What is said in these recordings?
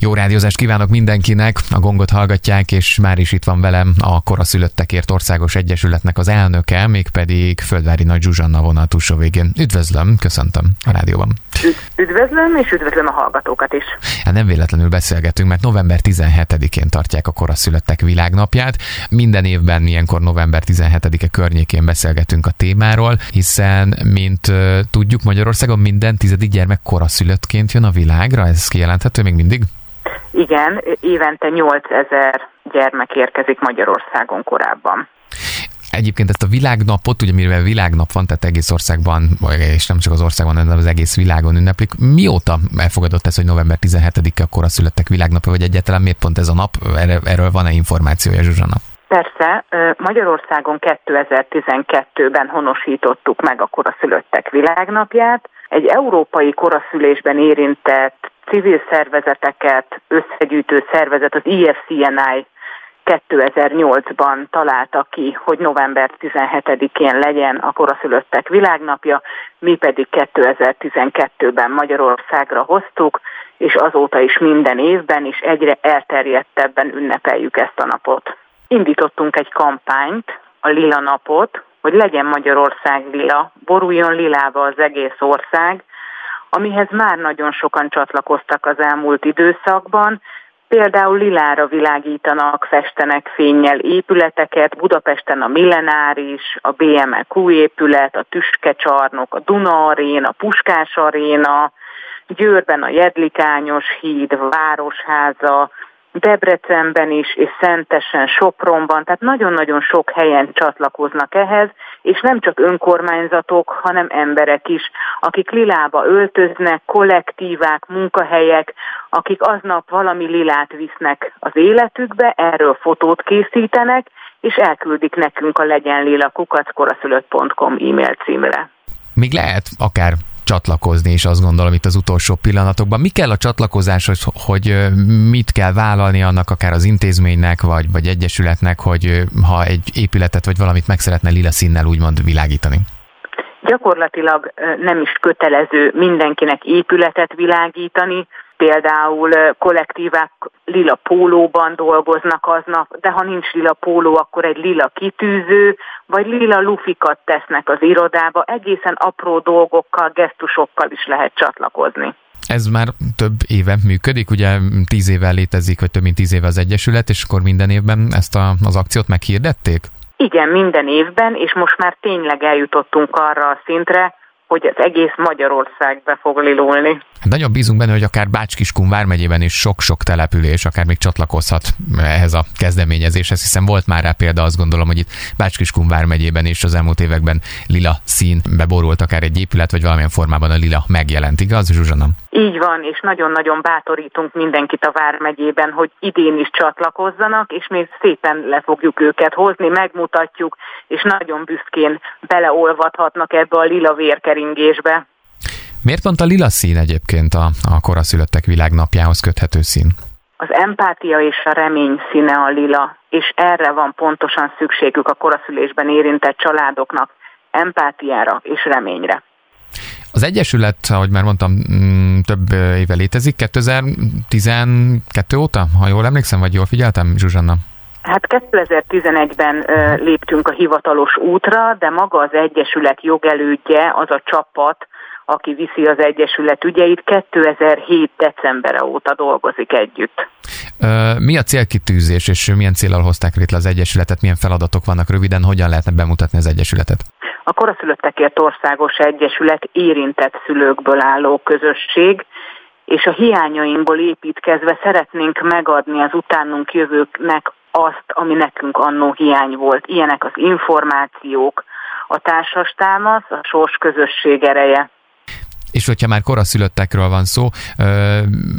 Jó rádiózást kívánok mindenkinek, a gongot hallgatják, és már is itt van velem a Koraszülöttekért Országos Egyesületnek az elnöke, mégpedig Földvári Nagy Zsuzsanna vonal túlsó végén. Üdvözlöm, köszöntöm a rádióban. Üdvözlöm, és üdvözlöm a hallgatókat is. Hát nem véletlenül beszélgetünk, mert november 17-én tartják a Koraszülöttek világnapját. Minden évben ilyenkor november 17-e környékén beszélgetünk a témáról, hiszen, mint tudjuk, Magyarországon minden tizedik gyermek koraszülöttként jön a világra, ez kijelenthető még mindig? Igen, évente 8000 gyermek érkezik Magyarországon korábban. Egyébként ezt a világnapot, ugye mivel világnap van, tehát egész országban, és nem csak az országban, hanem az egész világon ünneplik. Mióta elfogadott ez, hogy november 17-e akkor születtek világnapja, vagy egyáltalán miért pont ez a nap? Erről van-e információja, Zsuzsana? Persze, Magyarországon 2012-ben honosítottuk meg a koraszülöttek világnapját. Egy európai koraszülésben érintett civil szervezeteket összegyűjtő szervezet, az IFCNI 2008-ban találta ki, hogy november 17-én legyen a koraszülöttek világnapja, mi pedig 2012-ben Magyarországra hoztuk, és azóta is minden évben és egyre elterjedtebben ünnepeljük ezt a napot. Indítottunk egy kampányt, a Lila Napot, hogy legyen Magyarország lila, boruljon lilába az egész ország, amihez már nagyon sokan csatlakoztak az elmúlt időszakban, Például lilára világítanak, festenek fényjel épületeket, Budapesten a Millenáris, a BMQ épület, a Tüskecsarnok, a Duna Aréna, a Puskás Aréna, Győrben a Jedlikányos híd, Városháza, Debrecenben is, és Szentesen, Sopronban, tehát nagyon-nagyon sok helyen csatlakoznak ehhez, és nem csak önkormányzatok, hanem emberek is, akik lilába öltöznek, kollektívák, munkahelyek, akik aznap valami lilát visznek az életükbe, erről fotót készítenek, és elküldik nekünk a legyen lila kukackoraszülött.com e-mail címre. Még lehet akár csatlakozni, és azt gondolom itt az utolsó pillanatokban. Mi kell a csatlakozáshoz, hogy mit kell vállalni annak akár az intézménynek, vagy, vagy egyesületnek, hogy ha egy épületet vagy valamit meg szeretne lila színnel úgymond világítani? Gyakorlatilag nem is kötelező mindenkinek épületet világítani, például kollektívák lila pólóban dolgoznak aznap, de ha nincs lila póló, akkor egy lila kitűző, vagy lila lufikat tesznek az irodába, egészen apró dolgokkal, gesztusokkal is lehet csatlakozni. Ez már több éve működik, ugye tíz éve létezik, vagy több mint tíz éve az Egyesület, és akkor minden évben ezt a, az akciót meghirdették? Igen, minden évben, és most már tényleg eljutottunk arra a szintre, hogy az egész Magyarország be fog lilulni. Hát nagyon bízunk benne, hogy akár Bácskiskun vármegyében is sok-sok település akár még csatlakozhat ehhez a kezdeményezéshez, hiszen volt már rá példa, azt gondolom, hogy itt Bácskiskun vármegyében is az elmúlt években lila szín beborult akár egy épület, vagy valamilyen formában a lila megjelent, igaz, Zsuzsana? Így van, és nagyon-nagyon bátorítunk mindenkit a Vármegyében, hogy idén is csatlakozzanak, és még szépen le fogjuk őket hozni, megmutatjuk, és nagyon büszkén beleolvadhatnak ebbe a lila vérkeringésbe. Miért pont a lila szín egyébként a, a koraszülöttek világnapjához köthető szín? Az empátia és a remény színe a lila, és erre van pontosan szükségük a koraszülésben érintett családoknak, empátiára és reményre. Az Egyesület, ahogy már mondtam, mm, több éve létezik, 2012 óta, ha jól emlékszem, vagy jól figyeltem, Zsuzsanna? Hát 2011-ben léptünk a hivatalos útra, de maga az Egyesület jogelődje, az a csapat, aki viszi az Egyesület ügyeit, 2007. december óta dolgozik együtt. Mi a célkitűzés, és milyen célral hozták létre az Egyesületet, milyen feladatok vannak röviden, hogyan lehetne bemutatni az Egyesületet? A Koraszülöttekért Országos Egyesület érintett szülőkből álló közösség, és a hiányainkból építkezve szeretnénk megadni az utánunk jövőknek azt, ami nekünk annó hiány volt. Ilyenek az információk, a társas támasz, a sors közösség ereje. És hogyha már koraszülöttekről van szó,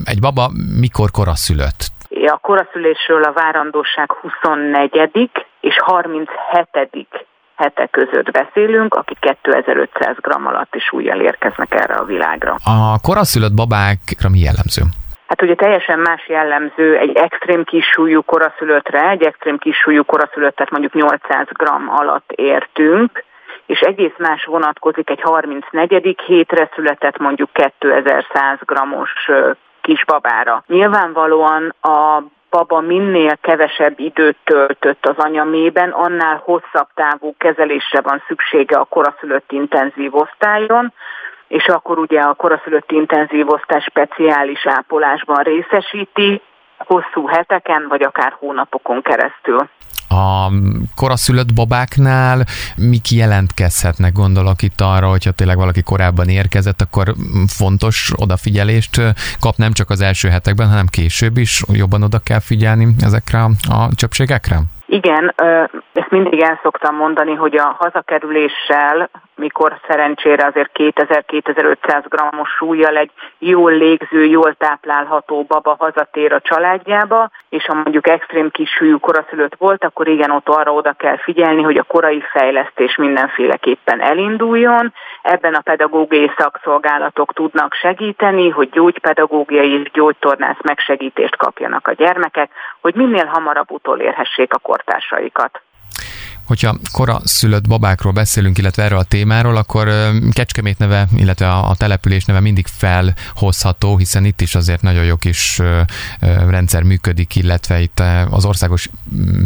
egy baba mikor koraszülött? A koraszülésről a várandóság 24. és 37 hete között beszélünk, akik 2500 g alatti súlyjal érkeznek erre a világra. A koraszülött babákra mi jellemző? Hát ugye teljesen más jellemző egy extrém kisúlyú koraszülöttre, egy extrém kisúlyú koraszülöttet mondjuk 800 g alatt értünk, és egész más vonatkozik egy 34. hétre született mondjuk 2100 grammos kisbabára. Nyilvánvalóan a baba minél kevesebb időt töltött az anyamében, annál hosszabb távú kezelésre van szüksége a koraszülött intenzív osztályon, és akkor ugye a koraszülött intenzív osztály speciális ápolásban részesíti, hosszú heteken, vagy akár hónapokon keresztül. A koraszülött babáknál mik jelentkezhetnek, gondolok itt arra, hogyha tényleg valaki korábban érkezett, akkor fontos odafigyelést kap nem csak az első hetekben, hanem később is jobban oda kell figyelni ezekre a csöpségekre? Igen, ezt mindig el szoktam mondani, hogy a hazakerüléssel, mikor szerencsére azért 2000-2500 grammos súlyjal egy jól légző, jól táplálható baba hazatér a családjába, és ha mondjuk extrém kis súlyú koraszülött volt, akkor igen, ott arra oda kell figyelni, hogy a korai fejlesztés mindenféleképpen elinduljon. Ebben a pedagógiai szakszolgálatok tudnak segíteni, hogy gyógypedagógiai és gyógytornász megsegítést kapjanak a gyermekek, hogy minél hamarabb utolérhessék a kor kortársaikat. Hogyha kora szülött babákról beszélünk, illetve erről a témáról, akkor Kecskemét neve, illetve a település neve mindig felhozható, hiszen itt is azért nagyon jó kis rendszer működik, illetve itt az országos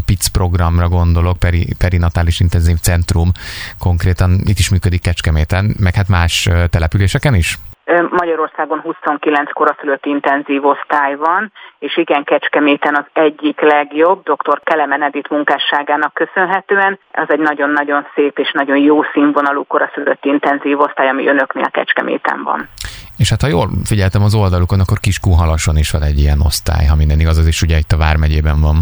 PIC programra gondolok, peri, perinatális intenzív centrum konkrétan itt is működik Kecskeméten, meg hát más településeken is? Magyarországon 29 koraszülött intenzív osztály van, és igen, Kecskeméten az egyik legjobb, dr. Kelemen Edith munkásságának köszönhetően. Ez egy nagyon-nagyon szép és nagyon jó színvonalú koraszülött intenzív osztály, ami önöknél Kecskeméten van. És hát ha jól figyeltem az oldalukon, akkor Kiskunhalason is van egy ilyen osztály, ha minden igaz, az is ugye itt a Vármegyében van.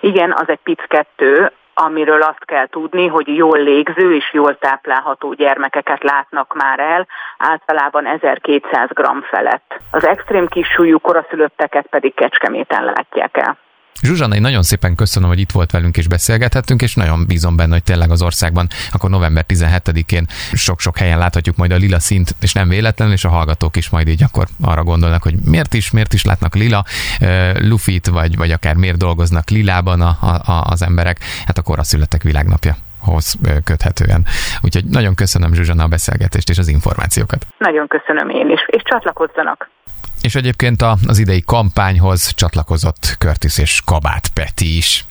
Igen, az egy PIC 2, amiről azt kell tudni, hogy jól légző és jól táplálható gyermekeket látnak már el, általában 1200 g felett. Az extrém kisúlyú koraszülötteket pedig Kecskeméten látják el. Zsuzsanna, én nagyon szépen köszönöm, hogy itt volt velünk és beszélgethettünk, és nagyon bízom benne, hogy tényleg az országban akkor november 17-én sok-sok helyen láthatjuk majd a lila szint, és nem véletlenül, és a hallgatók is majd így akkor arra gondolnak, hogy miért is, miért is látnak lila uh, lufit, vagy, vagy akár miért dolgoznak lilában a, a, az emberek. Hát akkor a születek világnapja hoz köthetően. Úgyhogy nagyon köszönöm Zsuzsanna a beszélgetést és az információkat. Nagyon köszönöm én is, és csatlakozzanak. És egyébként az idei kampányhoz csatlakozott Curtis és Kabát Peti is.